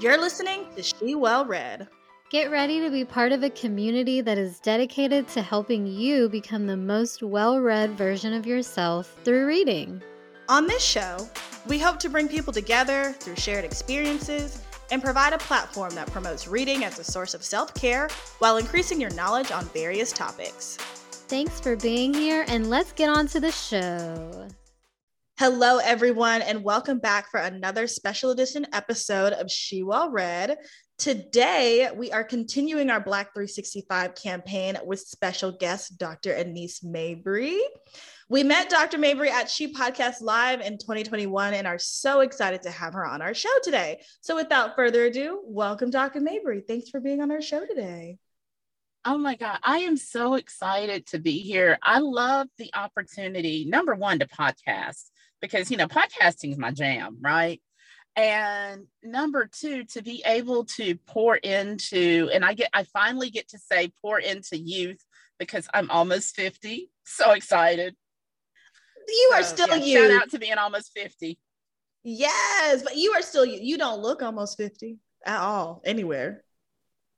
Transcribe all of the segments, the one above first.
You're listening to She Well Read. Get ready to be part of a community that is dedicated to helping you become the most well read version of yourself through reading. On this show, we hope to bring people together through shared experiences and provide a platform that promotes reading as a source of self care while increasing your knowledge on various topics. Thanks for being here, and let's get on to the show. Hello, everyone, and welcome back for another special edition episode of She Well Read. Today, we are continuing our Black 365 campaign with special guest Dr. Annise Mabry. We met Dr. Mabry at She Podcast Live in 2021 and are so excited to have her on our show today. So, without further ado, welcome, Dr. Mabry. Thanks for being on our show today. Oh my God, I am so excited to be here. I love the opportunity, number one, to podcast because, you know, podcasting is my jam, right? And number two, to be able to pour into, and I get, I finally get to say pour into youth because I'm almost 50. So excited. You are so, still yeah, you. Shout out to being almost 50. Yes, but you are still you. You don't look almost 50 at all, anywhere.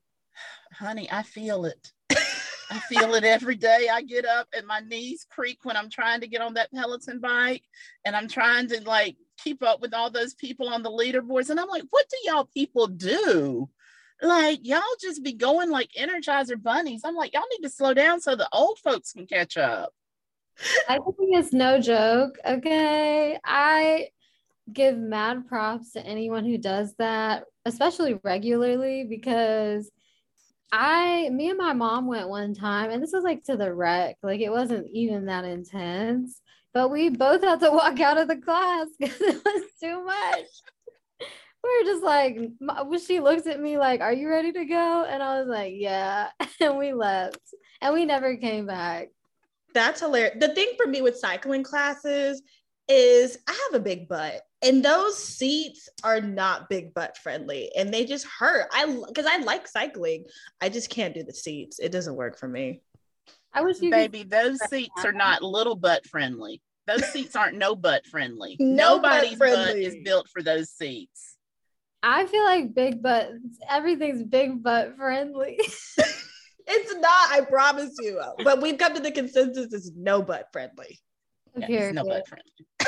Honey, I feel it. I feel it every day. I get up and my knees creak when I'm trying to get on that Peloton bike and I'm trying to like keep up with all those people on the leaderboards. And I'm like, what do y'all people do? Like, y'all just be going like Energizer bunnies. I'm like, y'all need to slow down so the old folks can catch up. I think it's no joke. Okay. I give mad props to anyone who does that, especially regularly, because I, me and my mom went one time, and this was like to the rec. Like it wasn't even that intense, but we both had to walk out of the class because it was too much. we were just like, she looks at me like, "Are you ready to go?" And I was like, "Yeah," and we left, and we never came back. That's hilarious. The thing for me with cycling classes is I have a big butt and those seats are not big butt friendly and they just hurt. I because I like cycling. I just can't do the seats. It doesn't work for me. I wish you baby, those seats are not little butt friendly. Those seats aren't no butt friendly. no Nobody's butt, friendly. butt is built for those seats. I feel like big butt, everything's big butt friendly. it's not, I promise you. But we've come to the consensus it's no butt friendly. Yeah, no butt friendly.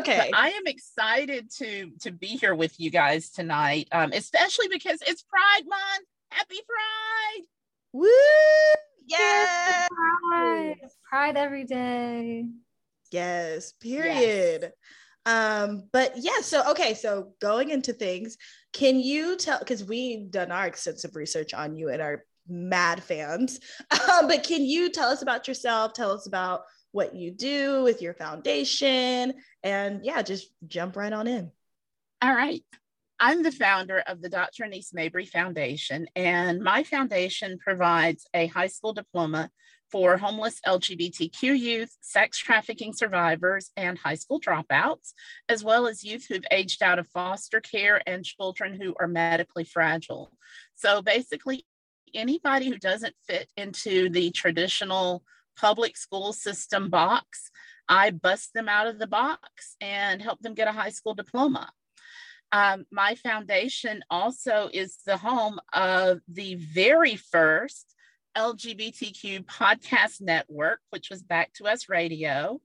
okay. But I am excited to to be here with you guys tonight, um, especially because it's Pride Month. Happy Pride! Woo! Yes! Pride. Pride every day. Yes, period. Yes. Um, but yeah, so okay, so going into things, can you tell because we've done our extensive research on you and our mad fans, um, but can you tell us about yourself? Tell us about what you do with your foundation, and yeah, just jump right on in. All right. I'm the founder of the Dr. Annise Mabry Foundation, and my foundation provides a high school diploma for homeless LGBTQ youth, sex trafficking survivors, and high school dropouts, as well as youth who've aged out of foster care and children who are medically fragile. So basically, anybody who doesn't fit into the traditional public school system box, I bust them out of the box and help them get a high school diploma. Um, my foundation also is the home of the very first LGBTQ podcast network, which was Back to Us Radio.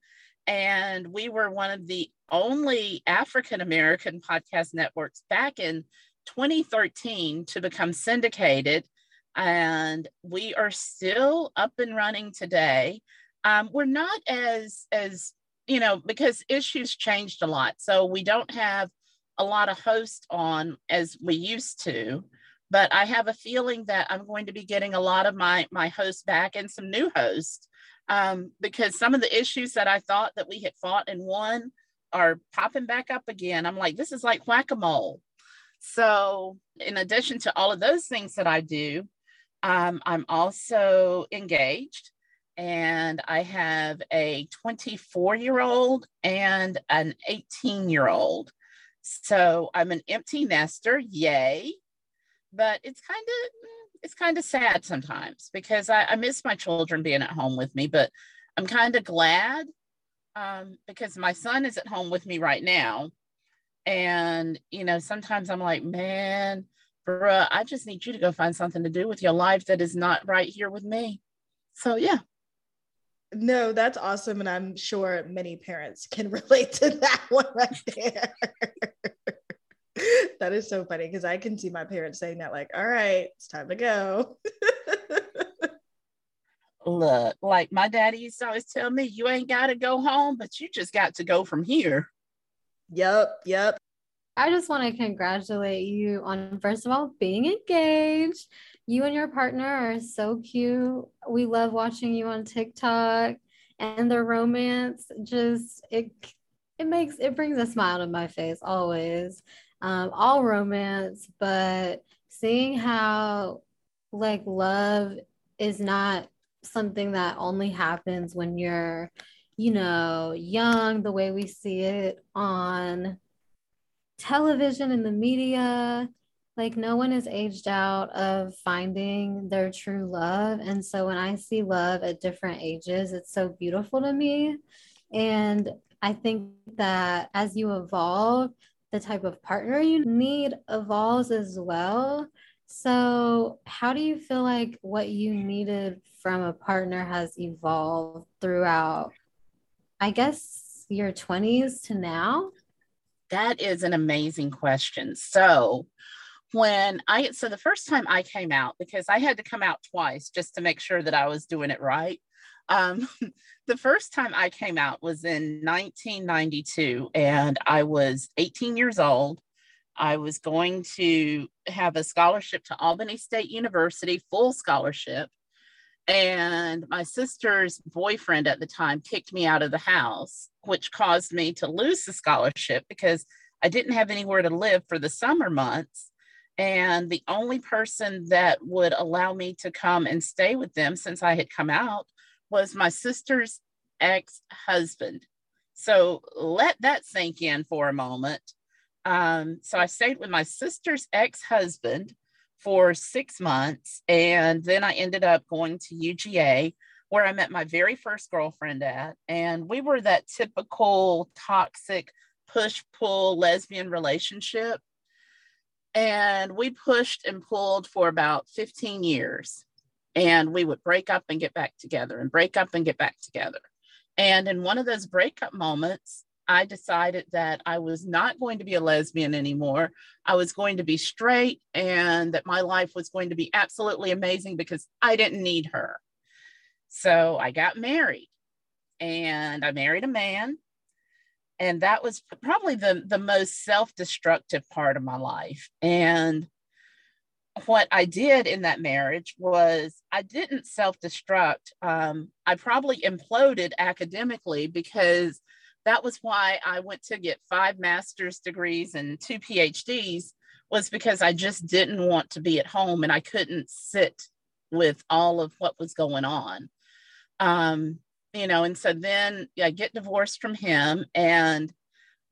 And we were one of the only African American podcast networks back in 2013 to become syndicated and we are still up and running today. Um, we're not as as you know because issues changed a lot, so we don't have a lot of hosts on as we used to. But I have a feeling that I'm going to be getting a lot of my my hosts back and some new hosts um, because some of the issues that I thought that we had fought and won are popping back up again. I'm like, this is like whack a mole. So, in addition to all of those things that I do, um, I'm also engaged and I have a 24 year old and an 18 year old. So I'm an empty nester, yay. But it's kind of it's kind of sad sometimes because I, I, miss my children being at home with me, but I'm kind of glad um, because my son is at home with me right now. And, you know, sometimes I'm like, man, bruh, I just need you to go find something to do with your life that is not right here with me. So, yeah. No, that's awesome. And I'm sure many parents can relate to that one right there. that is so funny because I can see my parents saying that, like, all right, it's time to go. Look, like my daddy used to always tell me, you ain't got to go home, but you just got to go from here. Yep, yep. I just want to congratulate you on, first of all, being engaged. You and your partner are so cute. We love watching you on TikTok and the romance. Just it it makes it brings a smile to my face always. Um, all romance, but seeing how like love is not something that only happens when you're, you know, young, the way we see it on television and the media. Like, no one is aged out of finding their true love. And so, when I see love at different ages, it's so beautiful to me. And I think that as you evolve, the type of partner you need evolves as well. So, how do you feel like what you needed from a partner has evolved throughout, I guess, your 20s to now? That is an amazing question. So, when I, so the first time I came out, because I had to come out twice just to make sure that I was doing it right. Um, the first time I came out was in 1992, and I was 18 years old. I was going to have a scholarship to Albany State University, full scholarship. And my sister's boyfriend at the time kicked me out of the house, which caused me to lose the scholarship because I didn't have anywhere to live for the summer months. And the only person that would allow me to come and stay with them since I had come out was my sister's ex husband. So let that sink in for a moment. Um, so I stayed with my sister's ex husband for six months. And then I ended up going to UGA, where I met my very first girlfriend at. And we were that typical toxic push pull lesbian relationship. And we pushed and pulled for about 15 years. And we would break up and get back together and break up and get back together. And in one of those breakup moments, I decided that I was not going to be a lesbian anymore. I was going to be straight and that my life was going to be absolutely amazing because I didn't need her. So I got married and I married a man. And that was probably the, the most self destructive part of my life. And what I did in that marriage was I didn't self destruct. Um, I probably imploded academically because that was why I went to get five master's degrees and two PhDs was because I just didn't want to be at home and I couldn't sit with all of what was going on. Um, you know, and so then I get divorced from him. And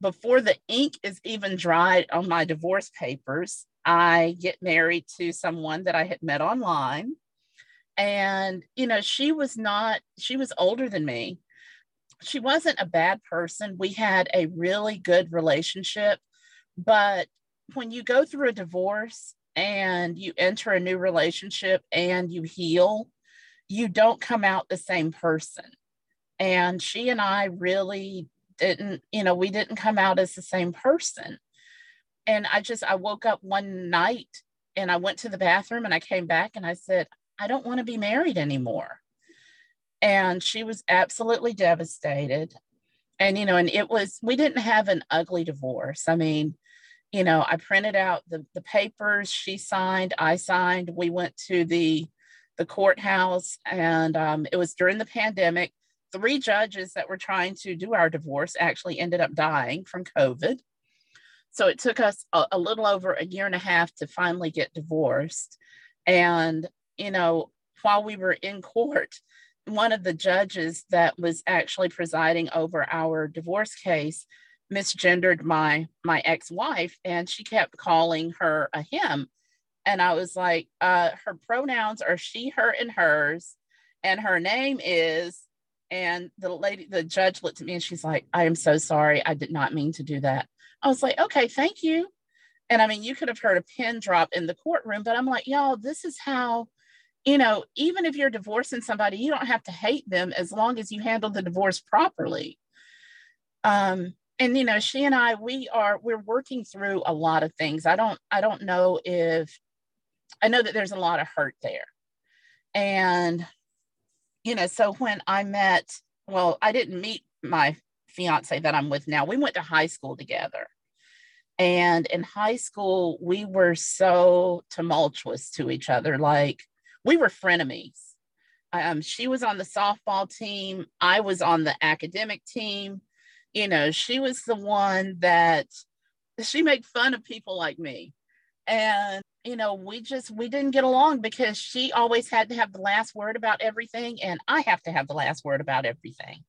before the ink is even dried on my divorce papers, I get married to someone that I had met online. And, you know, she was not, she was older than me she wasn't a bad person. We had a really good relationship. But when you go through a divorce and you enter a new relationship and you heal, you don't come out the same person. And she and I really didn't, you know, we didn't come out as the same person. And I just, I woke up one night and I went to the bathroom and I came back and I said, I don't want to be married anymore and she was absolutely devastated. And you know and it was we didn't have an ugly divorce. I mean you know i printed out the, the papers she signed i signed. We went to the the courthouse and um, it was during the pandemic. Three judges that were trying to do our divorce actually ended up dying from covid. So it took us a, a little over a year and a half to finally get divorced. And you know while we were in court one of the judges that was actually presiding over our divorce case misgendered my my ex-wife and she kept calling her a him. And i was like uh, her pronouns are she her and hers and her name is and the lady the judge looked at me and she's like i am so sorry. I did not mean to do that. I was like, okay, thank you. And I mean, you could have heard a pin drop in the courtroom, but I'm like, y'all, this is how, you know, even if you're divorcing somebody, you don't have to hate them as long as you handle the divorce properly. Um, and you know, she and I, we are we're working through a lot of things. I don't, I don't know if I know that there's a lot of hurt there. And, you know, so when I met, well, I didn't meet my fiance that I'm with now. We went to high school together. And in high school, we were so tumultuous to each other. Like we were frenemies. Um, she was on the softball team, I was on the academic team. You know, she was the one that she made fun of people like me. And, you know, we just, we didn't get along because she always had to have the last word about everything. And I have to have the last word about everything.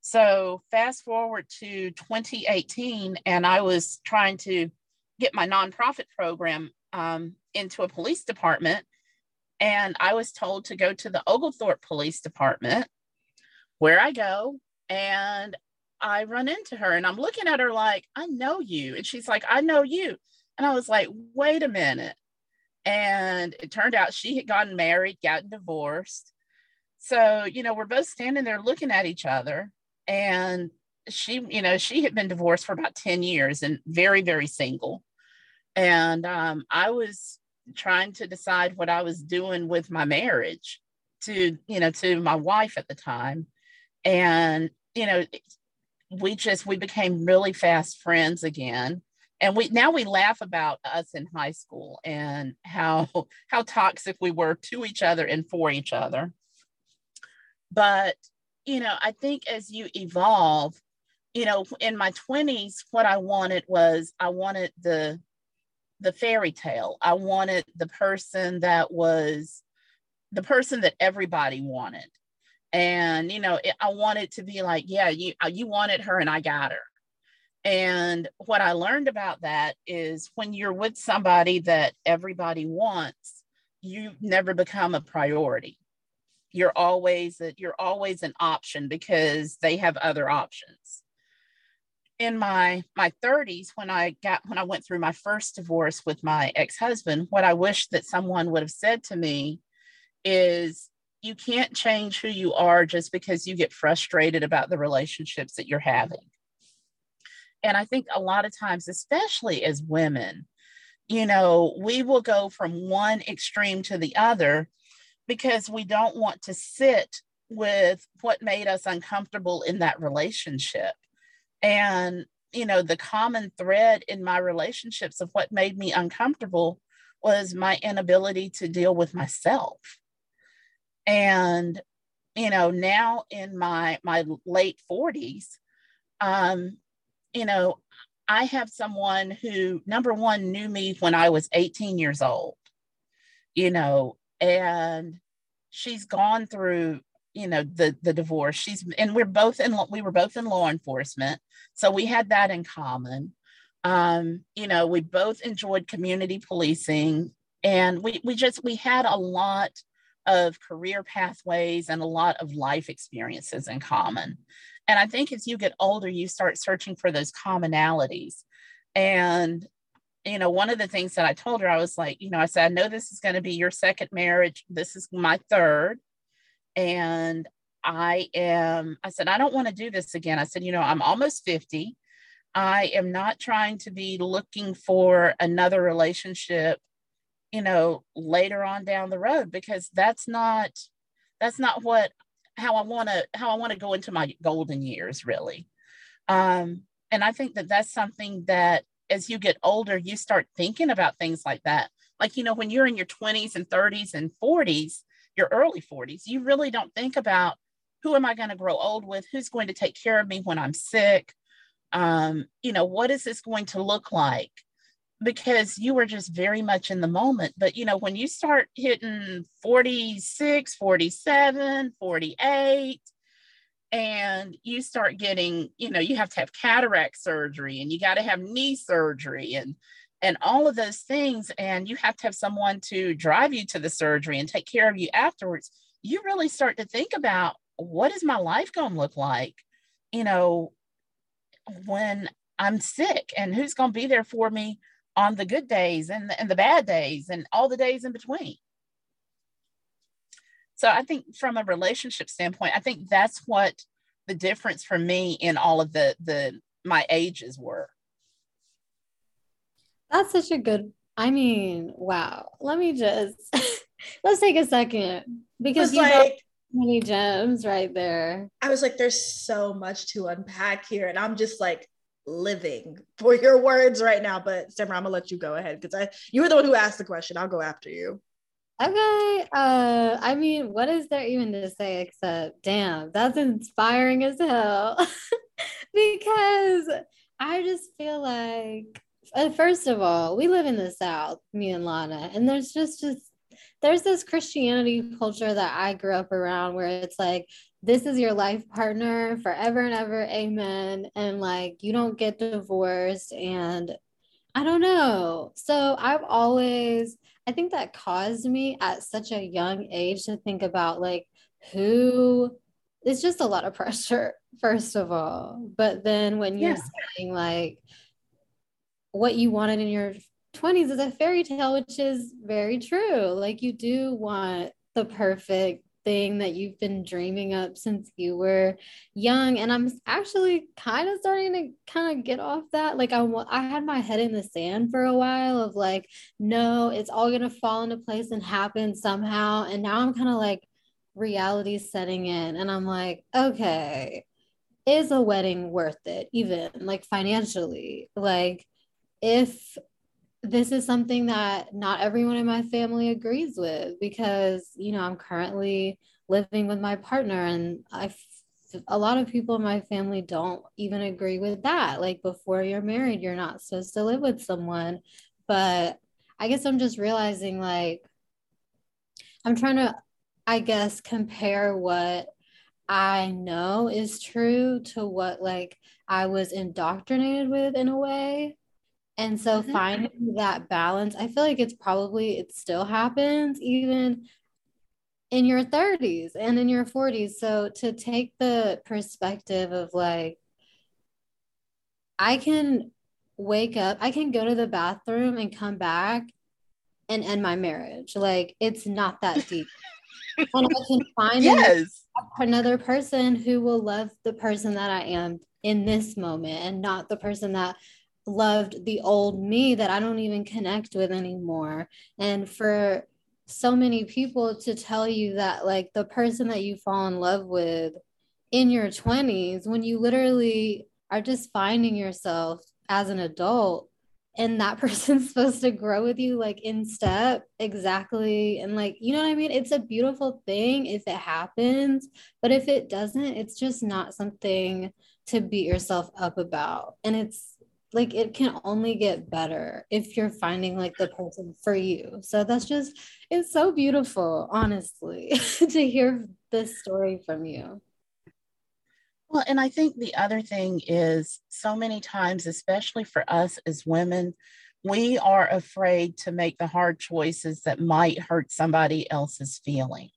So fast forward to 2018, and I was trying to get my nonprofit program um, into a police department. And I was told to go to the Oglethorpe Police Department, where I go, and I run into her, and I'm looking at her like, I know you. And she's like, I know you. And I was like, wait a minute. And it turned out she had gotten married, gotten divorced. So, you know, we're both standing there looking at each other and she you know she had been divorced for about 10 years and very very single and um, i was trying to decide what i was doing with my marriage to you know to my wife at the time. And you know we just we became really fast friends again. And we now we laugh about us in high school and how how toxic we were to each other and for each other. But you know, I think as you evolve, you know, in my 20s, what I wanted was I wanted the the fairy tale. I wanted the person that was the person that everybody wanted. And, you know, it, I wanted to be like, yeah, you uh, you wanted her and I got her. And what I learned about that is when you're with somebody that everybody wants, you never become a priority you're always you're always an option because they have other options in my my 30s when i got when i went through my first divorce with my ex-husband what i wish that someone would have said to me is you can't change who you are just because you get frustrated about the relationships that you're having and i think a lot of times especially as women you know we will go from one extreme to the other because we don't want to sit with what made us uncomfortable in that relationship. And, you know, the common thread in my relationships of what made me uncomfortable was my inability to deal with myself. And, you know, now in my my late 40s, um, you know, I have someone who number one knew me when I was 18 years old. You know, and she's gone through you know the the divorce she's and we're both in we were both in law enforcement so we had that in common um you know we both enjoyed community policing and we we just we had a lot of career pathways and a lot of life experiences in common and i think as you get older you start searching for those commonalities and you know, one of the things that I told her, I was like, you know, I said, I know this is going to be your second marriage. This is my third. And I am, I said, I don't want to do this again. I said, you know, I'm almost 50. I am not trying to be looking for another relationship, you know, later on down the road because that's not, that's not what, how I want to, how I want to go into my golden years really. Um, and I think that that's something that as you get older, you start thinking about things like that. Like, you know, when you're in your 20s and 30s and 40s, your early 40s, you really don't think about who am I going to grow old with? Who's going to take care of me when I'm sick? Um, you know, what is this going to look like? Because you were just very much in the moment. But, you know, when you start hitting 46, 47, 48, and you start getting you know you have to have cataract surgery and you got to have knee surgery and and all of those things and you have to have someone to drive you to the surgery and take care of you afterwards you really start to think about what is my life going to look like you know when I'm sick and who's going to be there for me on the good days and the, and the bad days and all the days in between. So I think from a relationship standpoint, I think that's what the difference for me in all of the the my ages were. That's such a good I mean, wow. Let me just let's take a second because you like many gems right there. I was like, there's so much to unpack here, and I'm just like living for your words right now. But Samra, I'm gonna let you go ahead because I you were the one who asked the question. I'll go after you. Okay. Uh I mean, what is there even to say except damn, that's inspiring as hell. because I just feel like uh, first of all, we live in the South, me and Lana, and there's just just there's this Christianity culture that I grew up around where it's like this is your life partner forever and ever, amen. And like you don't get divorced, and I don't know. So I've always, I think that caused me at such a young age to think about like who it's just a lot of pressure, first of all. But then when you're yeah. saying like what you wanted in your 20s is a fairy tale, which is very true. Like you do want the perfect thing that you've been dreaming up since you were young. And i'm actually kind of starting to kind of get off that. Like i i had my head in the sand for a while of like no it's all going to fall into place and happen somehow. And now i'm kind of like reality setting in and i'm like okay is a wedding worth it even? Like financially like if this is something that not everyone in my family agrees with because you know i'm currently living with my partner and i a lot of people in my family don't even agree with that. Like before you're married you're not supposed to live with someone. But i guess i'm just realizing like i'm trying to i guess compare what i know is true to what like i was indoctrinated with in a way and so mm-hmm. finding that balance, I feel like it's probably, it still happens even in your 30s and in your 40s. So to take the perspective of like, I can wake up, I can go to the bathroom and come back and end my marriage. Like it's not that deep. and I can find yes. another person who will love the person that I am in this moment and not the person that loved the old me that I don't even connect with anymore. And for so many people to tell you that, like, the person that you fall in love with in your 20s, when you literally are just finding yourself as an adult, and that person's supposed to grow with you like in step exactly. And like you know what i mean? It's a beautiful thing if it happens but if it doesn't it's just not something to beat yourself up about. And it's like it can only get better if you're finding like the person for you. So that's just it's so beautiful, honestly, to hear this story from you. Well, and I think the other thing is so many times, especially for us as women, we are afraid to make the hard choices that might hurt somebody else's feelings,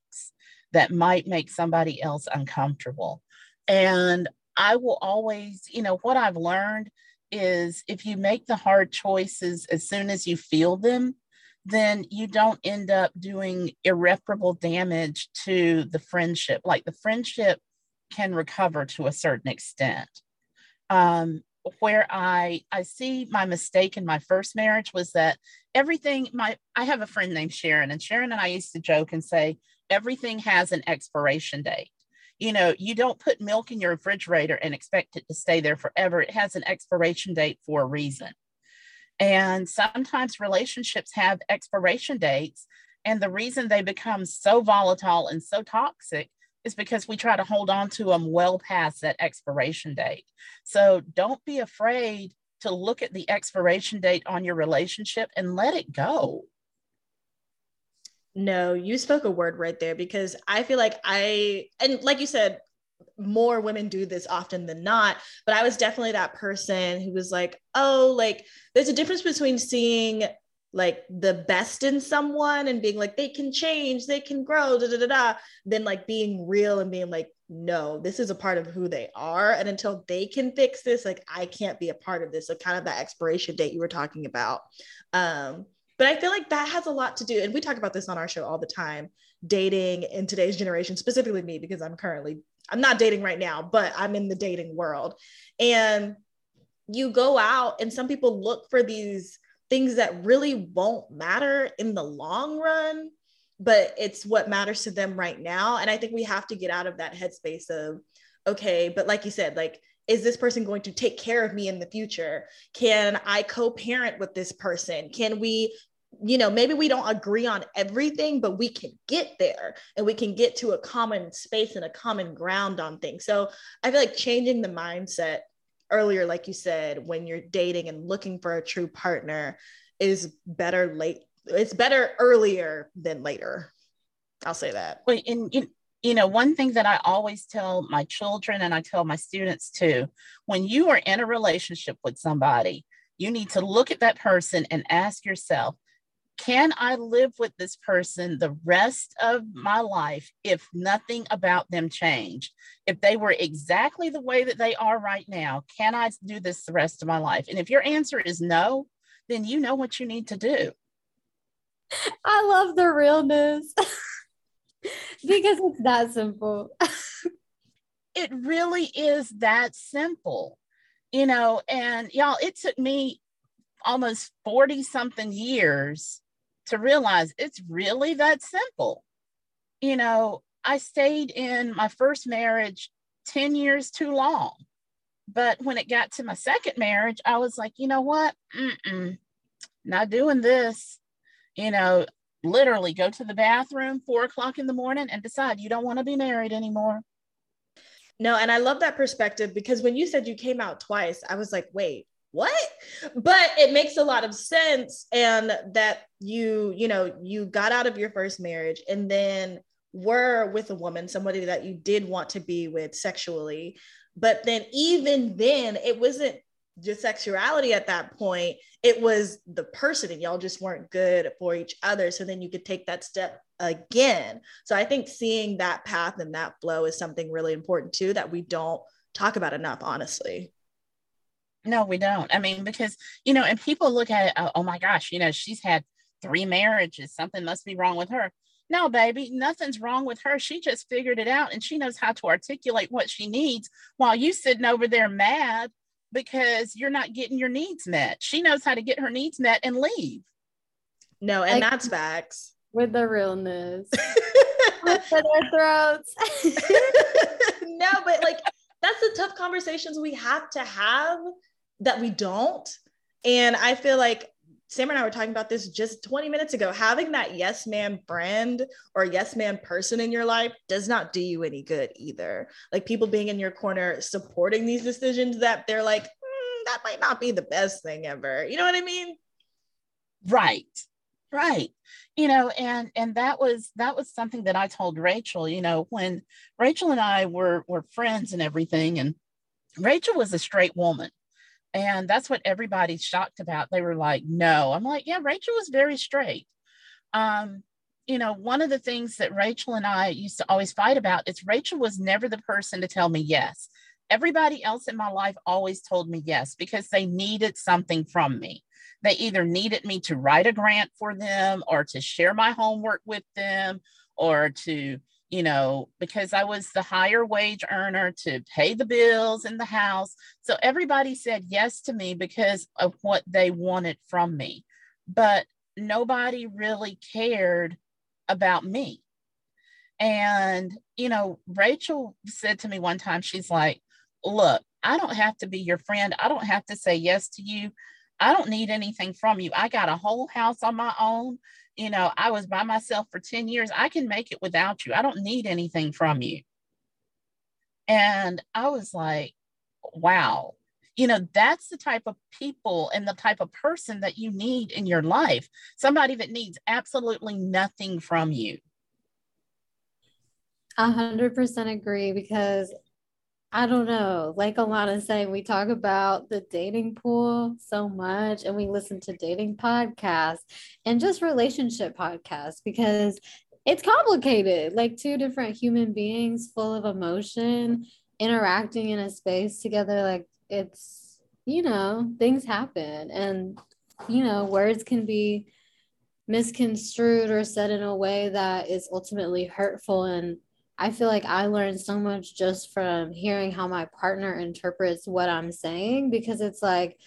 that might make somebody else uncomfortable. And I will always, you know, what I've learned is if you make the hard choices as soon as you feel them, then you don't end up doing irreparable damage to the friendship. Like the friendship can recover to a certain extent. Um, where I I see my mistake in my first marriage was that everything my I have a friend named Sharon and Sharon and I used to joke and say everything has an expiration date you know, you don't put milk in your refrigerator and expect it to stay there forever. It has an expiration date for a reason. And sometimes relationships have expiration dates. And the reason they become so volatile and so toxic is because we try to hold on to them well past that expiration date. So don't be afraid to look at the expiration date on your relationship and let it go. No, you spoke a word right there because I feel like I, and like you said, more women do this often than not. But I was definitely that person who was like, oh, like there's a difference between seeing like the best in someone and being like they can change they can grow da, da, da, da, than like being real and being like no this is a part of who they are and until they can fix this like i can't be a part of this so kind of that expiration date you were talking about um but i feel like that has a lot to do and we talk about this on our show all the time dating in today's generation specifically me because i'm currently i'm not dating right now but i'm in the dating world. And you go out and some people look for these things that really won't matter in the long run but it's what matters to them right now. And i think we have to get out of that headspace of okay but like you said like is this person going to take care of me in the future can i co-parent with this person can we you know maybe we don't agree on everything but we can get there and we can get to a common space and a common ground on things so i feel like changing the mindset earlier, like you said, when you're dating and looking for a true partner is better late. It's better earlier than later. I'll say that. Well, and, you know, one thing that I always tell my children and I tell my students too, when you are in a relationship with somebody, you need to look at that person and ask yourself, can I live with this person the rest of my life if nothing about them changed? If they were exactly the way that they are right now, can I do this the rest of my life? And if your answer is no, then you know what you need to do. I love the realness because it's that simple. it really is that simple, you know. And y'all, it took me almost 40 something years to realize it's really that simple. You know, I stayed in my first marriage 10 years too long. But when it got to my second marriage, I was like, you know what? Mm-mm, not doing this. You know, literally go to the bathroom four o'clock in the morning and decide you don't want to be married anymore. No, and I love that perspective because when you said you came out twice, I was like, wait, what but it makes a lot of sense and that you you know you got out of your first marriage and then were with a woman somebody that you did want to be with sexually but then even then it wasn't just sexuality at that point it was the person and y'all just weren't good for each other so then you could take that step again so i think seeing that path and that flow is something really important too that we don't talk about enough honestly no, we don't. I mean, because, you know, and people look at it, oh, oh my gosh, you know, she's had three marriages. Something must be wrong with her. No, baby, nothing's wrong with her. She just figured it out and she knows how to articulate what she needs while you sitting over there mad because you're not getting your needs met. She knows how to get her needs met and leave. No, and like, that's facts. With the realness. with their throats. no, but like that's the tough conversations we have to have that we don't. And I feel like Sam and I were talking about this just 20 minutes ago. Having that yes man friend or yes man person in your life does not do you any good either. Like people being in your corner supporting these decisions that they're like, mm, that might not be the best thing ever. You know what I mean? Right. Right. You know, and and that was that was something that I told Rachel, you know, when Rachel and I were were friends and everything and Rachel was a straight woman and that's what everybody's shocked about. They were like, no. I'm like, yeah, Rachel was very straight. Um, you know, one of the things that Rachel and I used to always fight about is Rachel was never the person to tell me yes. Everybody else in my life always told me yes because they needed something from me. They either needed me to write a grant for them or to share my homework with them or to you know, because I was the higher wage earner to pay the bills in the house. So everybody said yes to me because of what they wanted from me. But nobody really cared about me. And, you know, Rachel said to me one time, she's like, Look, I don't have to be your friend. I don't have to say yes to you. I don't need anything from you. I got a whole house on my own you know, I was by myself for 10 years. I can make it without you. I don't need anything from you. And I was like, wow, you know, that's the type of people and the type of person that you need in your life. Somebody that needs absolutely nothing from you. A hundred percent agree because I don't know. Like Alana saying, we talk about the dating pool so much and we listen to dating podcasts and just relationship podcasts because it's complicated. Like two different human beings full of emotion interacting in a space together. Like it's, you know, things happen and, you know, words can be misconstrued or said in a way that is ultimately hurtful and I feel like I learned so much just from hearing how my partner interprets what I'm saying because it's like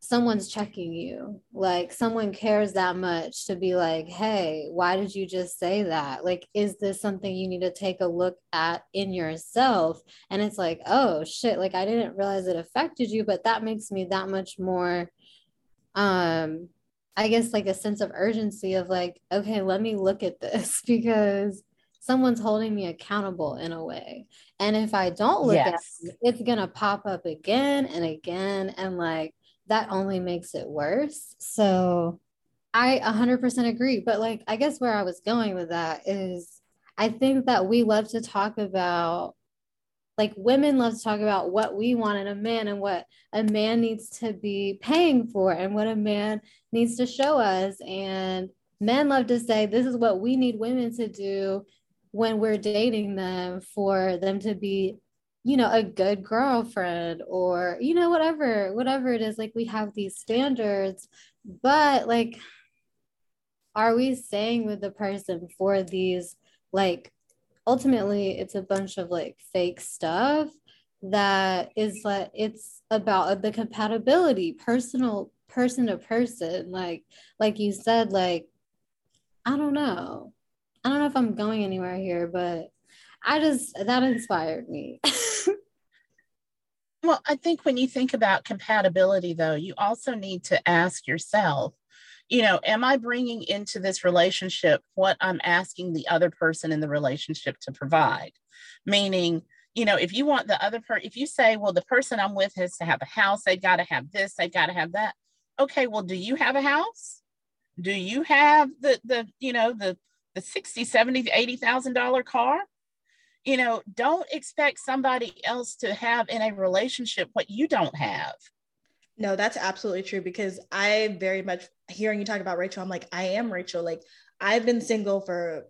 someone's checking you. Like someone cares that much to be like, hey, why did you just say that? Like, is this something you need to take a look at in yourself? And it's like, oh shit, like I didn't realize it affected you, but that makes me that much more um I guess like a sense of urgency of like, okay, let me look at this because someone's holding me accountable in a way. And if I don't look yes. at it, it's going to pop up again and again. And like that only makes it worse. So I 100% agree. But like, I guess where I was going with that is I think that we love to talk about like women love to talk about what we want in a man and what a man needs to be paying for and what a man needs to show us and men love to say this is what we need women to do when we're dating them for them to be you know a good girlfriend or you know whatever whatever it is like we have these standards but like are we staying with the person for these like ultimately it's a bunch of like fake stuff that is like it's about the compatibility personal person to person like like you said like i don't know I don't know if I'm going anywhere here, but I just that inspired me. well, I think when you think about compatibility, though, you also need to ask yourself, you know, am I bringing into this relationship what I'm asking the other person in the relationship to provide? Meaning, you know, if you want the other person, if you say, well, the person I'm with has to have a house, they've got to have this, they've got to have that. Okay, well, do you have a house? Do you have the the you know the the 60 70 80,000 dollar car you know don't expect somebody else to have in a relationship what you don't have no that's absolutely true because i very much hearing you talk about rachel i'm like i am rachel like i've been single for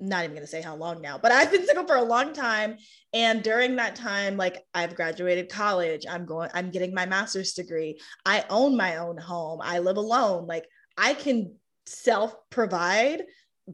not even going to say how long now, but I've been single for a long time. And during that time, like I've graduated college, I'm going, I'm getting my master's degree. I own my own home. I live alone. Like I can self provide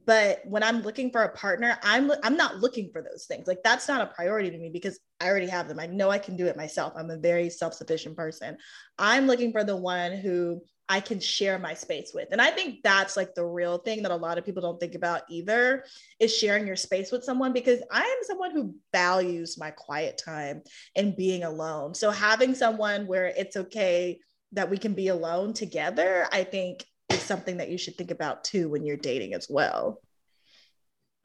but when i'm looking for a partner i'm i'm not looking for those things. Like that's not a priority to me because i already have them. I know i can do it myself. I'm a very self-sufficient person. I'm looking for the one who i can share my space with. And i think that's like the real thing that a lot of people don't think about either is sharing your space with someone because i am someone who values my quiet time and being alone. So having someone where it's okay that we can be alone together i think is something that you should think about too when you're dating as well.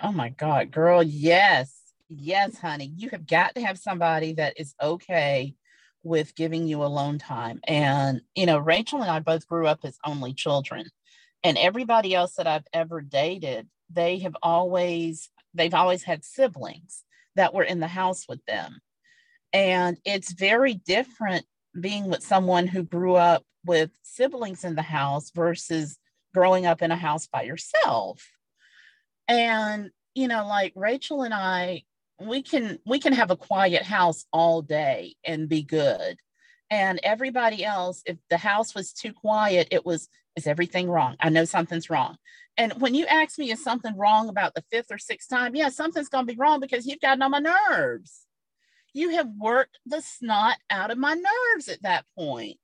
Oh my God, girl. Yes. Yes, honey. You have got to have somebody that is okay with giving you alone time. And, you know, Rachel and I both grew up as only children. And everybody else that I've ever dated, they have always, they've always had siblings that were in the house with them. And it's very different being with someone who grew up with siblings in the house versus growing up in a house by yourself. And, you know, like Rachel and I, we can we can have a quiet house all day and be good. And everybody else, if the house was too quiet, it was, is everything wrong? I know something's wrong. And when you ask me, is something wrong about the fifth or sixth time? Yeah, something's to be wrong because you've gotten on my nerves. You have worked the snot out of my nerves at that point.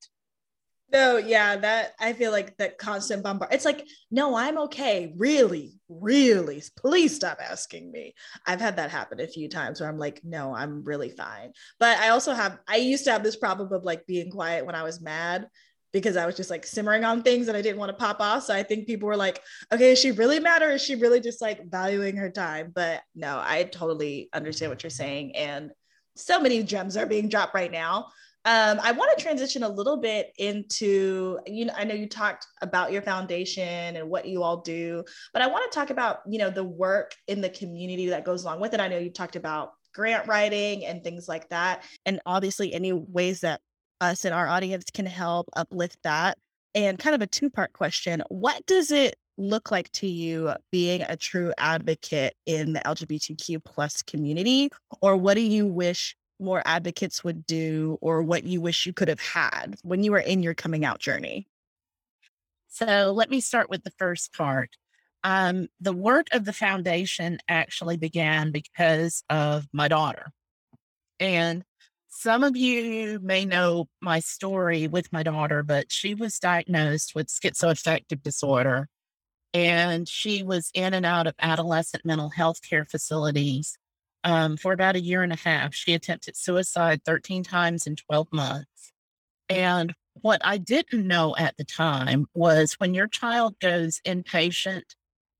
No, yeah, that I feel like that constant bombard. It's like, no, I'm okay. Really, really, please stop asking me. I've had that happen a few times where I'm like, no, I'm really fine. But I also have, I used to have this problem of like being quiet when I was mad because I was just like simmering on things and I didn't want to pop off. So I think people were like, okay, is she really mad or is she really just like valuing her time? But no, I totally understand what you're saying. And so many gems are being dropped right now. Um, I want to transition a little bit into, you know, I know you talked about your foundation and what you all do, but I want to talk about, you know, the work in the community that goes along with it. I know you talked about grant writing and things like that. And obviously, any ways that us and our audience can help uplift that. And kind of a two part question What does it look like to you being a true advocate in the LGBTQ plus community? Or what do you wish more advocates would do, or what you wish you could have had when you were in your coming out journey? So let me start with the first part. Um, the work of the foundation actually began because of my daughter. And some of you may know my story with my daughter, but she was diagnosed with schizoaffective disorder. And she was in and out of adolescent mental health care facilities um, for about a year and a half. She attempted suicide 13 times in 12 months. And what I didn't know at the time was when your child goes inpatient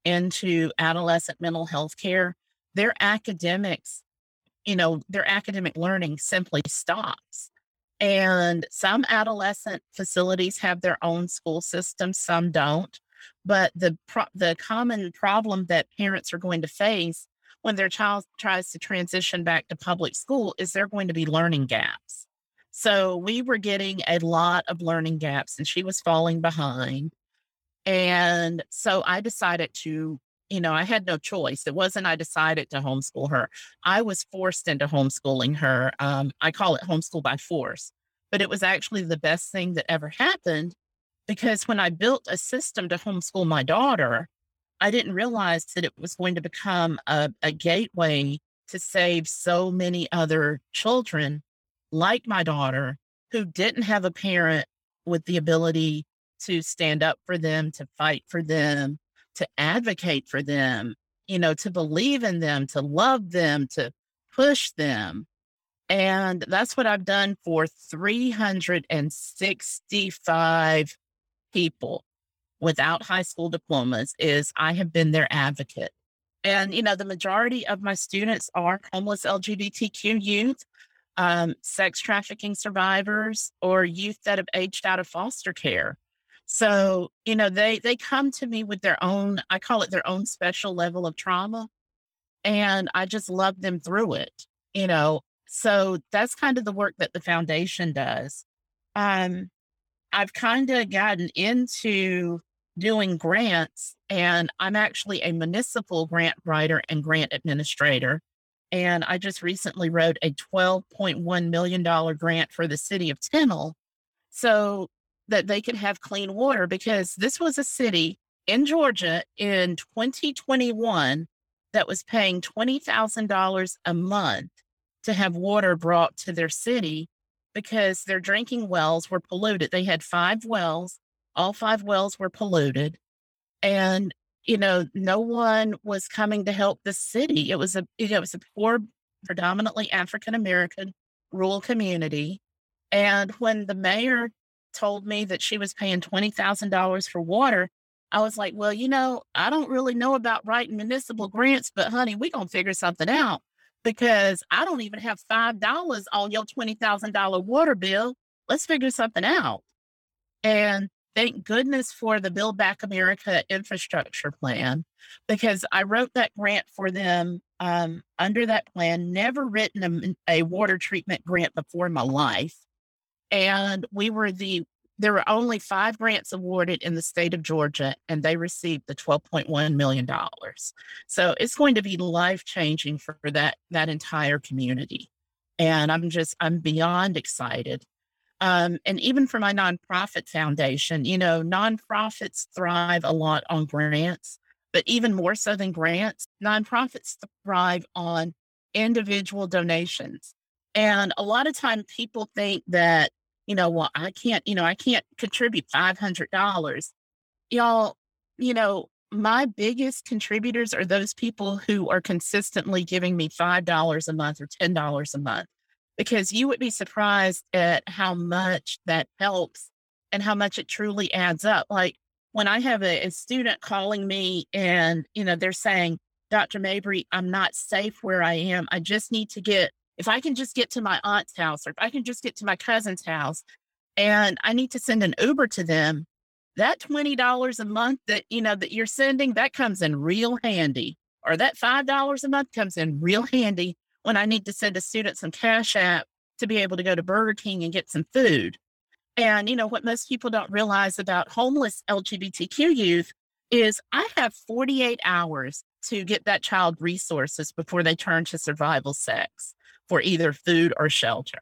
into adolescent mental health care, their academics, you know, their academic learning simply stops. And some adolescent facilities have their own school system, some don't. But the pro- the common problem that parents are going to face when their child tries to transition back to public school is there going to be learning gaps. So we were getting a lot of learning gaps and she was falling behind. And so I decided to, you know, I had no choice. It wasn't I decided to homeschool her. I was forced into homeschooling her. Um, I call it homeschool by force, but it was actually the best thing that ever happened because when I built a system to homeschool my daughter, I didn't realize that it was going to become a, a gateway to save so many other children like my daughter, who didn't have a parent with the ability to stand up for them, to fight for them, to advocate for them, you know, to believe in them, to love them, to push them. And that's what I've done for 365 people without high school diplomas is I have been their advocate. And you know, the majority of my students are homeless LGBTQ youth um, sex trafficking survivors or youth that have aged out of foster care. So, you know, they they come to me with their own, I call it their own special level of trauma. And I just love them through it, you know. So that's kind of the work that the foundation does. Um, I've kind of gotten into doing grants, and I'm actually a municipal grant writer and grant administrator. And I just recently wrote a $12.1 million grant for the city of Tennille so that they could have clean water because this was a city in Georgia in 2021 that was paying $20,000 a month to have water brought to their city because their drinking wells were polluted. They had five wells, all five wells were polluted. And you know, no one was coming to help the city. It was a it was a poor, predominantly African American rural community. And when the mayor told me that she was paying twenty thousand dollars for water, I was like, well, you know, I don't really know about writing municipal grants, but honey, we're gonna figure something out because I don't even have five dollars on your twenty thousand dollar water bill. Let's figure something out. And thank goodness for the Build Back America infrastructure plan because I wrote that grant for them um, under that plan, never written a, a water treatment grant before in my life. And we were the, there were only five grants awarded in the state of Georgia, and they received the $12.1 million. So it's going to be life changing for that, that entire community. And I'm just, I'm beyond excited um, and even for my nonprofit foundation, you know, nonprofits thrive a lot on grants, but even more so than grants, nonprofits thrive on individual donations. And a lot of time people think that, you know, well, I can't, you know, I can't contribute $500. Y'all, you know, my biggest contributors are those people who are consistently giving me $5 a month or $10 a month because you would be surprised at how much that helps and how much it truly adds up. Like when I have a, a student calling me and, you know, they're saying, Dr. Mabry, I'm not safe where I am. I just need to get, if I can just get to my aunt's house or if I can just get to my cousin's house and I need to send an Uber to them, that $20 a month that, you know, that you're sending, that comes in real handy. Or that $5 a month comes in real handy when I need to send a student some cash app to be able to go to Burger King and get some food. And, you know, what most people don't realize about homeless LGBTQ youth is I have 48 hours to get that child resources before they turn to survival sex for either food or shelter.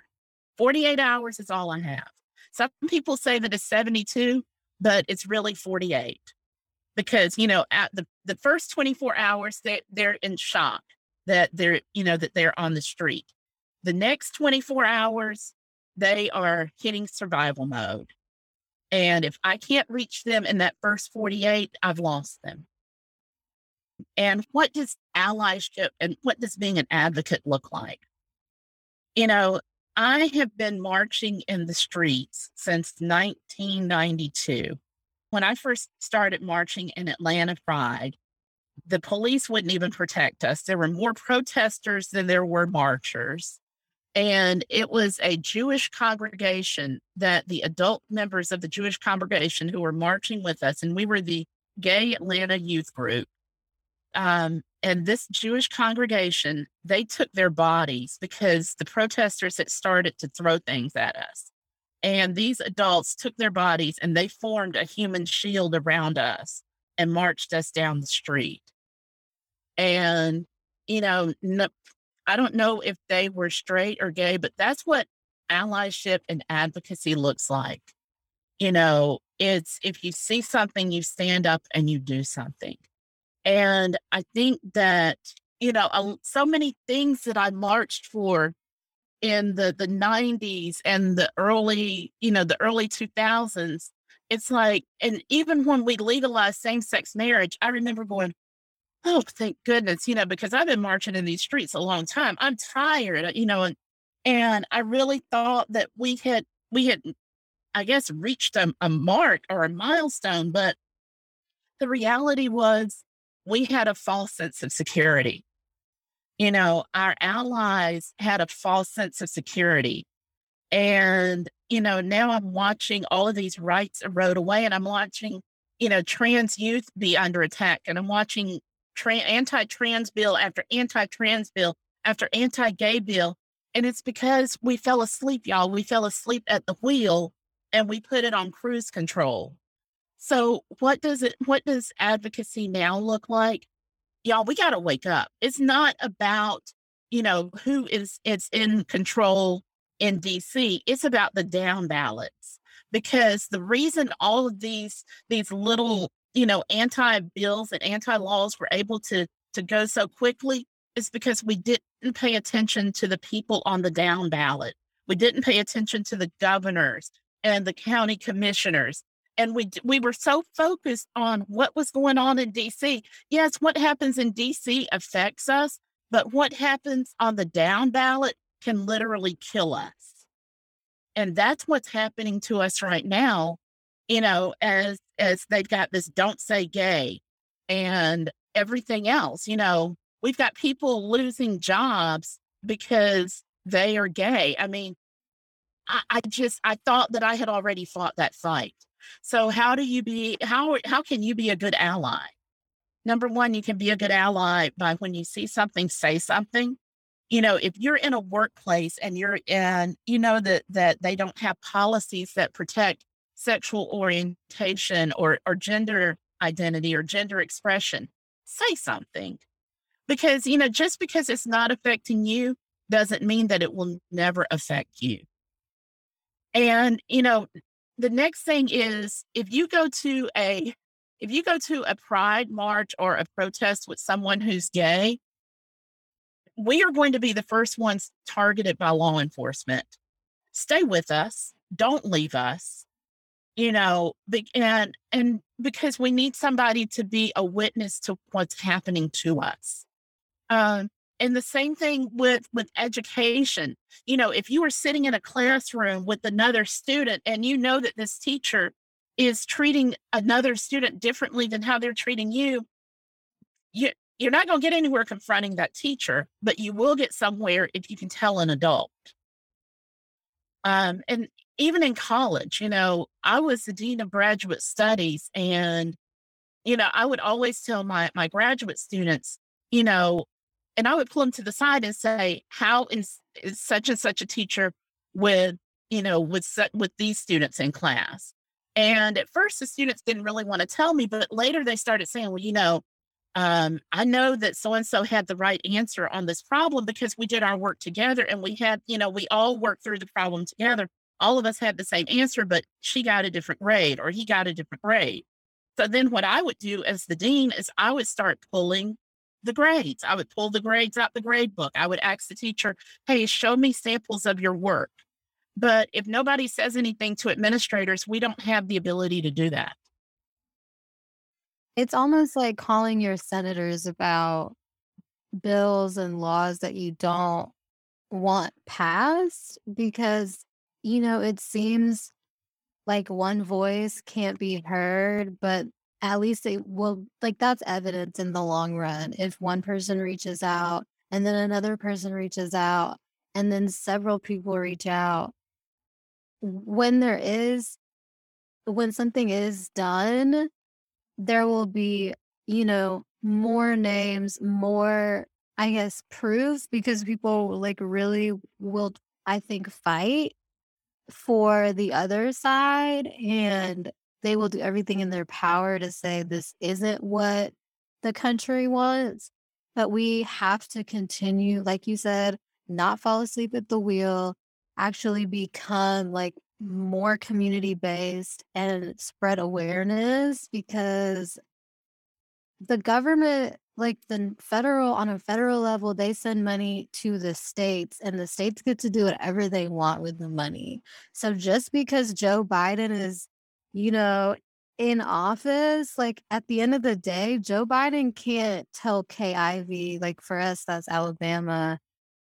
48 hours is all I have. Some people say that it's 72, but it's really 48 because, you know, at the, the first 24 hours, they, they're in shock that they're, you know, that they're on the street. The next 24 hours, they are hitting survival mode. And if I can't reach them in that first 48, I've lost them. And what does allyship and what does being an advocate look like? You know, I have been marching in the streets since 1992. When I first started marching in Atlanta Pride, the police wouldn't even protect us. There were more protesters than there were marchers. And it was a Jewish congregation that the adult members of the Jewish congregation who were marching with us, and we were the Gay Atlanta Youth Group. Um, and this Jewish congregation, they took their bodies because the protesters had started to throw things at us. And these adults took their bodies and they formed a human shield around us and marched us down the street. And, you know, no, I don't know if they were straight or gay, but that's what allyship and advocacy looks like. You know, it's if you see something, you stand up and you do something. And I think that, you know, so many things that I marched for in the, the 90s and the early, you know, the early 2000s, it's like, and even when we legalized same sex marriage, I remember going, oh, thank goodness, you know, because I've been marching in these streets a long time. I'm tired, uh, you know, and, and I really thought that we had, we had, I guess, reached a, a mark or a milestone, but the reality was we had a false sense of security. You know, our allies had a false sense of security. And, you know, now I'm watching all of these rights erode away and I'm watching, you know, trans youth be under attack and I'm watching tra- anti-trans bill after anti-trans bill after anti-gay bill. And it's because we fell asleep, y'all. We fell asleep at the wheel and we put it on cruise control. So what does it what does advocacy now look like? Y'all, we gotta wake up. It's not about, you know, who is it's in control in DC. It's about the down ballots. Because the reason all of these these little you know, anti bills and anti laws were able to to go so quickly is because we didn't pay attention to the people on the down ballot. We didn't pay attention to the governors and the county commissioners. And we we were so focused on what was going on in DC. Yes, what happens in DC affects us, but what happens on the down ballot can literally kill us. And that's what's happening to us right now you know, as as they've got this don't say gay and everything else, you know, we've got people losing jobs because they are gay. I mean, I, I just I thought that I had already fought that fight. So how do you be how how can you be a good ally? Number one, you can be a good ally by when you see something, say something. You know, if you're in a workplace and you're in, you know that that they don't have policies that protect sexual orientation or, or gender identity or gender expression, say something. Because, you know, just because it's not affecting you doesn't mean that it will never affect you. And, you know, the next thing is if you go to a if you go to a pride march or a protest with someone who's gay, we are going to be the first ones targeted by law enforcement. Stay with us. Don't leave us you know and and because we need somebody to be a witness to what's happening to us um and the same thing with with education. You know if you are sitting in a classroom with another student and you know that this teacher is treating another student differently than how they're treating you you you're not going to get anywhere confronting that teacher but you will get somewhere if you can tell an adult. Um, and even in college, you know, I was the dean of graduate studies, and you know, I would always tell my my graduate students, you know, And I would pull them to the side and say, how is, is such and such a teacher with, you know, with, with these students in class? And at first, the students didn't really want to tell me, but later they started saying, well, you know, um, I know that so and so had the right answer on this problem because we did our work together and we had, you know, we all worked through the problem together. All of us had the same answer, but she got a different grade or he got a different grade. So then what I would do as the dean is I would start pulling the grades. I would pull the grades out the grade book. I would ask the teacher, hey, show me samples of your work. But if nobody says anything to administrators, we don't have the ability to do that. It's almost like calling your senators about bills and laws that you don't want passed because, you know, it seems like one voice can't be heard, but at least it will, like, that's evidence in the long run. If one person reaches out and then another person reaches out and then several people reach out, when there is, when something is done, there will be, you know, more names, more, I guess, proofs because people like really will, I think, fight for the other side and they will do everything in their power to say this isn't what the country wants. But we have to continue, like you said, not fall asleep at the wheel, actually become like more community based and spread awareness because the government like the federal on a federal level they send money to the states and the states get to do whatever they want with the money so just because joe biden is you know in office like at the end of the day joe biden can't tell Kay Ivey like for us that's alabama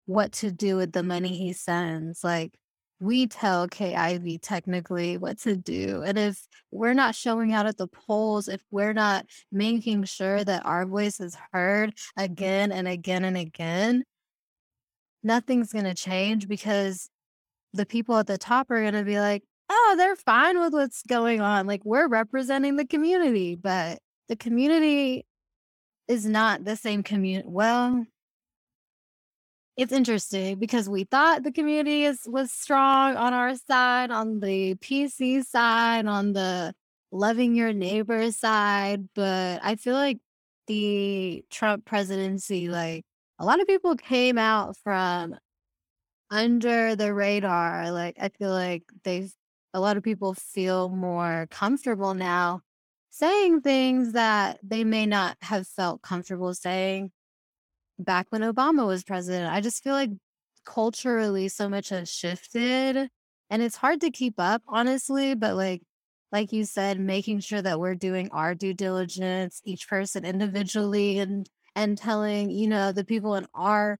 what to do with the money he sends like we tell Kay Ivey technically what to do. And if we're not showing out at the polls, if we're not making sure that our voice is heard again and again and again, nothing's going to change because the people at the top are going to be like, oh, they're fine with what's going on. Like we're representing the community, but the community is not the same community. Well, it's interesting because we thought the community is was strong on our side, on the PC side, on the loving your neighbor side, but I feel like the Trump presidency, like a lot of people came out from under the radar. Like I feel like they've a lot of people feel more comfortable now saying things that they may not have felt comfortable saying back when Obama was president. I just feel like culturally so much has shifted and it's hard to keep up honestly, but like like you said making sure that we're doing our due diligence each person individually and and telling, you know, the people in our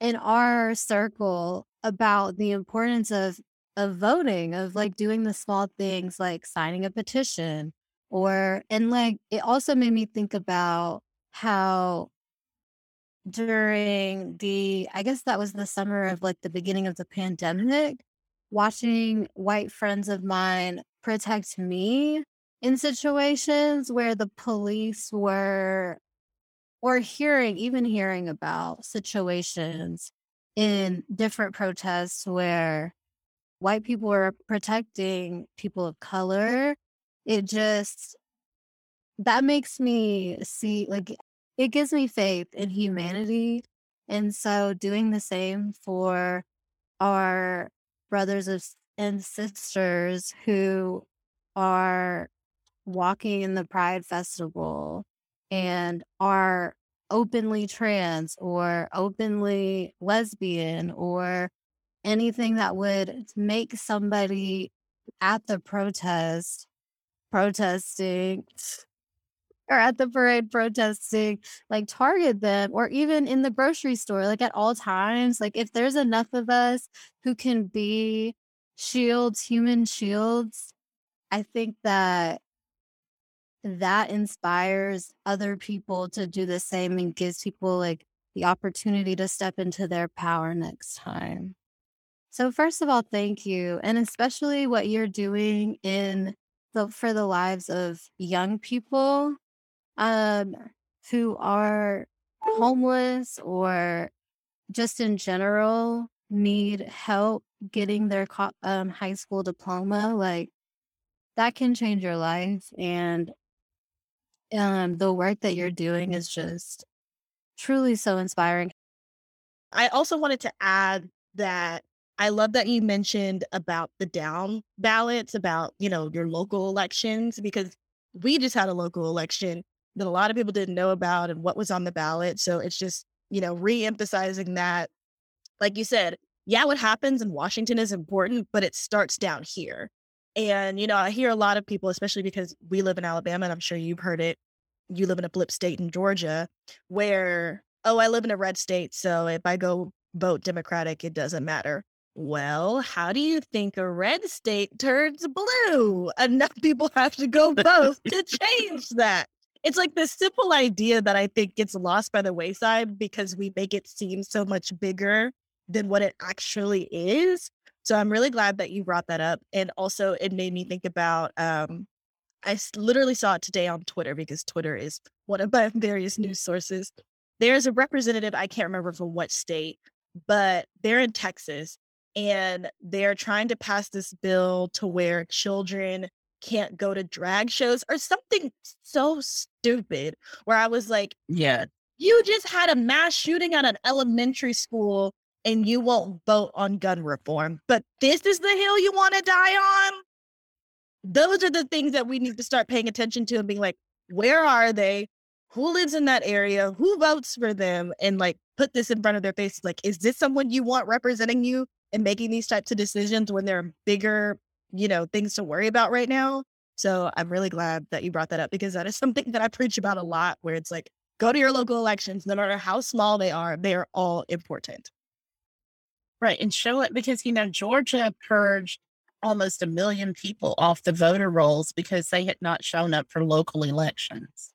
in our circle about the importance of of voting, of like doing the small things like signing a petition or and like it also made me think about how during the I guess that was the summer of like the beginning of the pandemic, watching white friends of mine protect me in situations where the police were or hearing even hearing about situations in different protests where white people were protecting people of color it just that makes me see like it gives me faith in humanity. And so doing the same for our brothers and sisters who are walking in the Pride Festival and are openly trans or openly lesbian or anything that would make somebody at the protest protesting or at the parade protesting, like target them, or even in the grocery store, like at all times. Like if there's enough of us who can be shields, human shields, I think that that inspires other people to do the same and gives people like the opportunity to step into their power next time. So first of all, thank you. And especially what you're doing in the for the lives of young people um, who are homeless or just in general need help getting their um, high school diploma, like that can change your life. And um, the work that you're doing is just truly so inspiring. I also wanted to add that I love that you mentioned about the down ballots, about, you know, your local elections, because we just had a local election that a lot of people didn't know about and what was on the ballot. So it's just, you know, re-emphasizing that, like you said, yeah, what happens in Washington is important, but it starts down here. And, you know, I hear a lot of people, especially because we live in Alabama, and I'm sure you've heard it. You live in a blip state in Georgia, where, oh, I live in a red state. So if I go vote Democratic, it doesn't matter. Well, how do you think a red state turns blue? Enough people have to go both to change that. It's like this simple idea that I think gets lost by the wayside because we make it seem so much bigger than what it actually is. So I'm really glad that you brought that up. And also, it made me think about um, I literally saw it today on Twitter because Twitter is one of my various news sources. There's a representative, I can't remember from what state, but they're in Texas and they're trying to pass this bill to where children can't go to drag shows or something so stupid where I was like, yeah, you just had a mass shooting at an elementary school and you won't vote on gun reform, but this is the hill you want to die on. Those are the things that we need to start paying attention to and being like, where are they? Who lives in that area? Who votes for them? And like put this in front of their face. Like, is this someone you want representing you and making these types of decisions when there are bigger, you know, things to worry about right now. So I'm really glad that you brought that up because that is something that I preach about a lot where it's like, go to your local elections, no matter how small they are, they are all important. Right. And show it because, you know, Georgia purged almost a million people off the voter rolls because they had not shown up for local elections.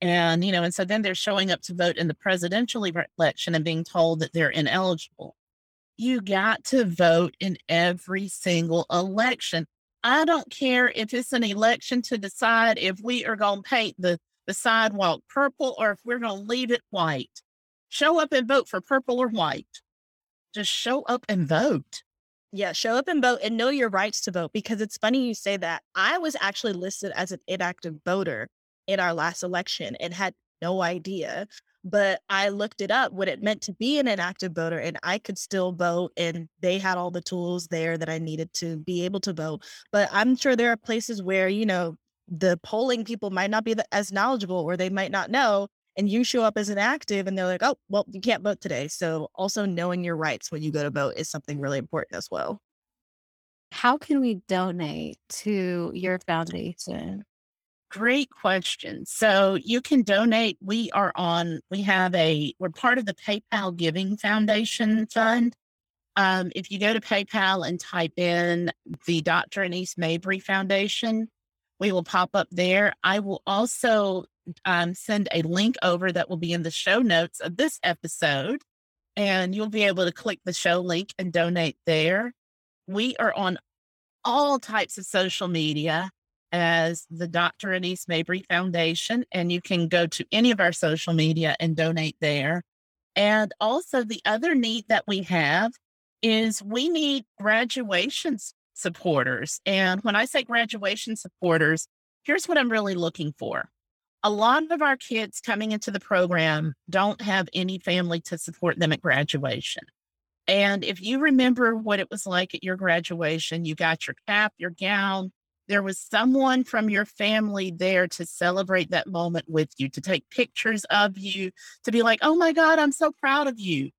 And, you know, and so then they're showing up to vote in the presidential election and being told that they're ineligible you got to vote in every single election. I don't care if it's an election to decide if we are going to paint the, the sidewalk purple or if we're going to leave it white. Show up and vote for purple or white. Just show up and vote. Yeah, show up and vote and know your rights to vote because it's funny you say that. I was actually listed as an inactive voter in our last election and had no idea but I looked it up what it meant to be an inactive voter and I could still vote and they had all the tools there that I needed to be able to vote. But I'm sure there are places where, you know, the polling people might not be as knowledgeable or they might not know and you show up as an active and they're like, "Oh, well, you can't vote today." So also knowing your rights when you go to vote is something really important as well. How can we donate to your foundation? Great question. So you can donate. We are on, we have a, we're part of the PayPal Giving Foundation Fund. Um, if you go to PayPal and type in the Dr. Annise Mabry Foundation, we will pop up there. I will also um, send a link over that will be in the show notes of this episode, and you'll be able to click the show link and donate there. We are on all types of social media as the Dr. Annise Mabry Foundation, and you can go to any of our social media and donate there. And also, the other need that we have is we need graduation supporters. And when I say graduation supporters, here's what I'm really looking for. A lot of our kids coming into the program don't have any family to support them at graduation. And if you remember what it was like at your graduation, you got your cap, your gown, there was someone from your family there to celebrate that moment with you, to take pictures of you, to be like, oh my God, I'm so proud of you.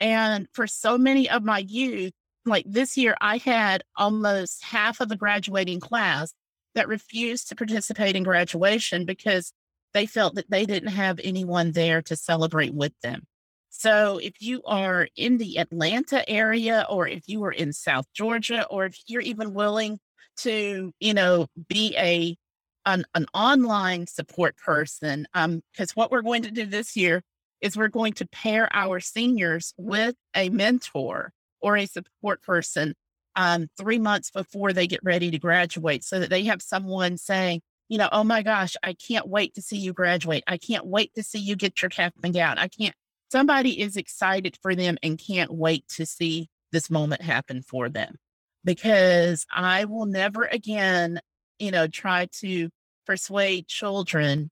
And for so many of my youth, like this year, I had almost half of the graduating class that refused to participate in graduation because they felt that they didn't have anyone there to celebrate with them. So if you are in the Atlanta area, or if you are in South Georgia, or if you're even willing to, you know, be a an, an online support person. Um, because what we're going to do this year is we're going to pair our seniors with a mentor or a support person um, three months before they get ready to graduate so that they have someone saying, you know, oh my gosh, I can't wait to see you graduate. I can't wait to see you get your cap and gown. I can't, somebody is excited for them and can't wait to see this moment happen for them because I will never again, you know, try to persuade children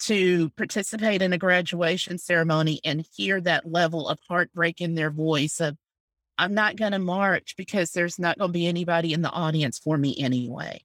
to participate in a graduation ceremony and hear that level of heartbreak in their voice of, I'm not going to march because there's not going to be anybody in the audience for me anyway.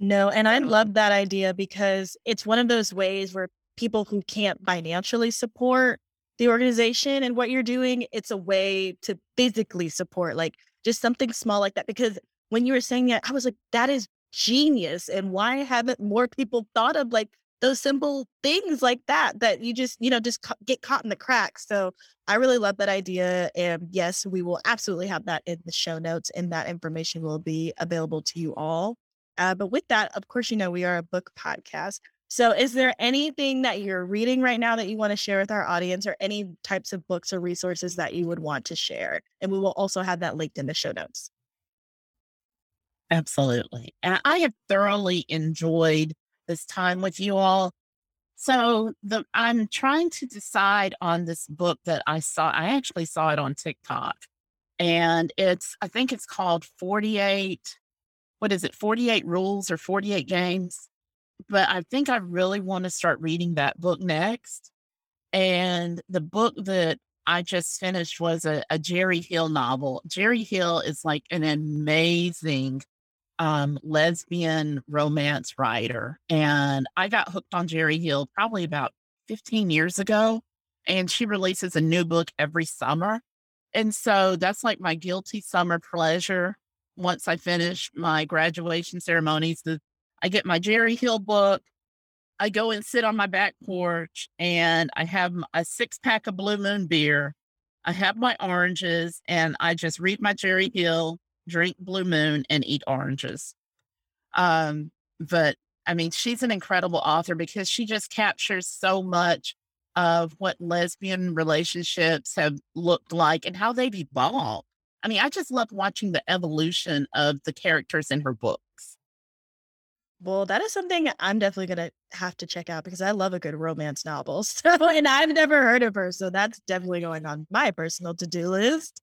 No, and I love that idea because it's one of those ways where people who can't financially support the organization and what you're doing, it's a way to physically support, like just something small like that. Because when you were saying that, I was like, that is genius. And why haven't more people thought of like those simple things like that that you just you know just ca- get caught in the cracks so i really love that idea and yes we will absolutely have that in the show notes and that information will be available to you all uh, but with that of course you know we are a book podcast so is there anything that you're reading right now that you want to share with our audience or any types of books or resources that you would want to share and we will also have that linked in the show notes absolutely and i have thoroughly enjoyed this time with you all. So the I'm trying to decide on this book that I saw. I actually saw it on TikTok. And it's I think it's called 48 what is it? 48 rules or 48 games. But I think I really want to start reading that book next. And the book that I just finished was a, a Gerri Hill novel. Gerri Hill is like an amazing um, lesbian romance writer. And I got hooked on Gerri Hill probably about 15 years ago. And she releases a new book every summer. And so that's like my guilty summer pleasure. Once I finish my graduation ceremonies, the, I get my Gerri Hill book. I go and sit on my back porch and I have a six pack of Blue Moon beer. I have my oranges and I just read my Gerri Hill drink Blue Moon, and eat oranges. Um, but I mean, she's an incredible author because she just captures so much of what lesbian relationships have looked like and how they've evolved. I mean, I just love watching the evolution of the characters in her books. Well, that is something I'm definitely going to have to check out because I love a good romance novel. So, and I've never heard of her. So that's definitely going on my personal to do list.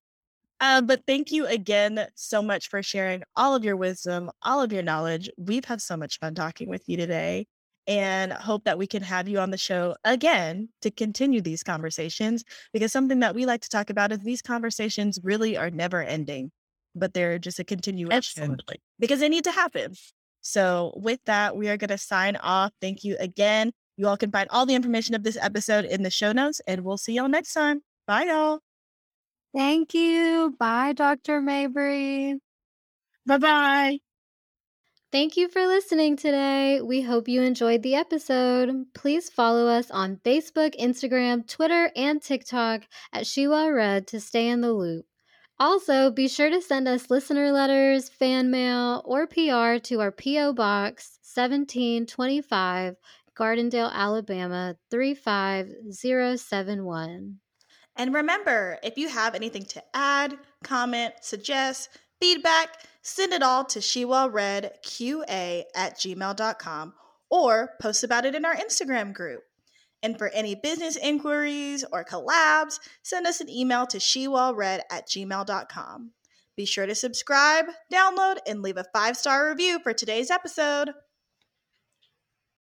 Um, but thank you again so much for sharing all of your wisdom, all of your knowledge. We've had so much fun talking with you today and hope that we can have you on the show again to continue these conversations because something that we like to talk about is these conversations really are never ending, but they're just a continuation Absolutely. because they need to happen. So, with that, we are going to sign off. Thank you again. You all can find all the information of this episode in the show notes, and we'll see y'all next time. Bye, y'all. Thank you. Bye, Dr. Mabry. Bye bye. Thank you for listening today. We hope you enjoyed the episode. Please follow us on Facebook, Instagram, Twitter, and TikTok at She Red to stay in the loop. Also, be sure to send us listener letters, fan mail, or PR to our P.O. Box 1725, Gardendale, Alabama 35071. And remember, if you have anything to add, comment, suggest, feedback, send it all to shewellreadqa at gmail.com or post about it in our Instagram group. And for any business inquiries or collabs, send us an email to shewellread at gmail.com. Be sure to subscribe, download, and leave a five star review for today's episode.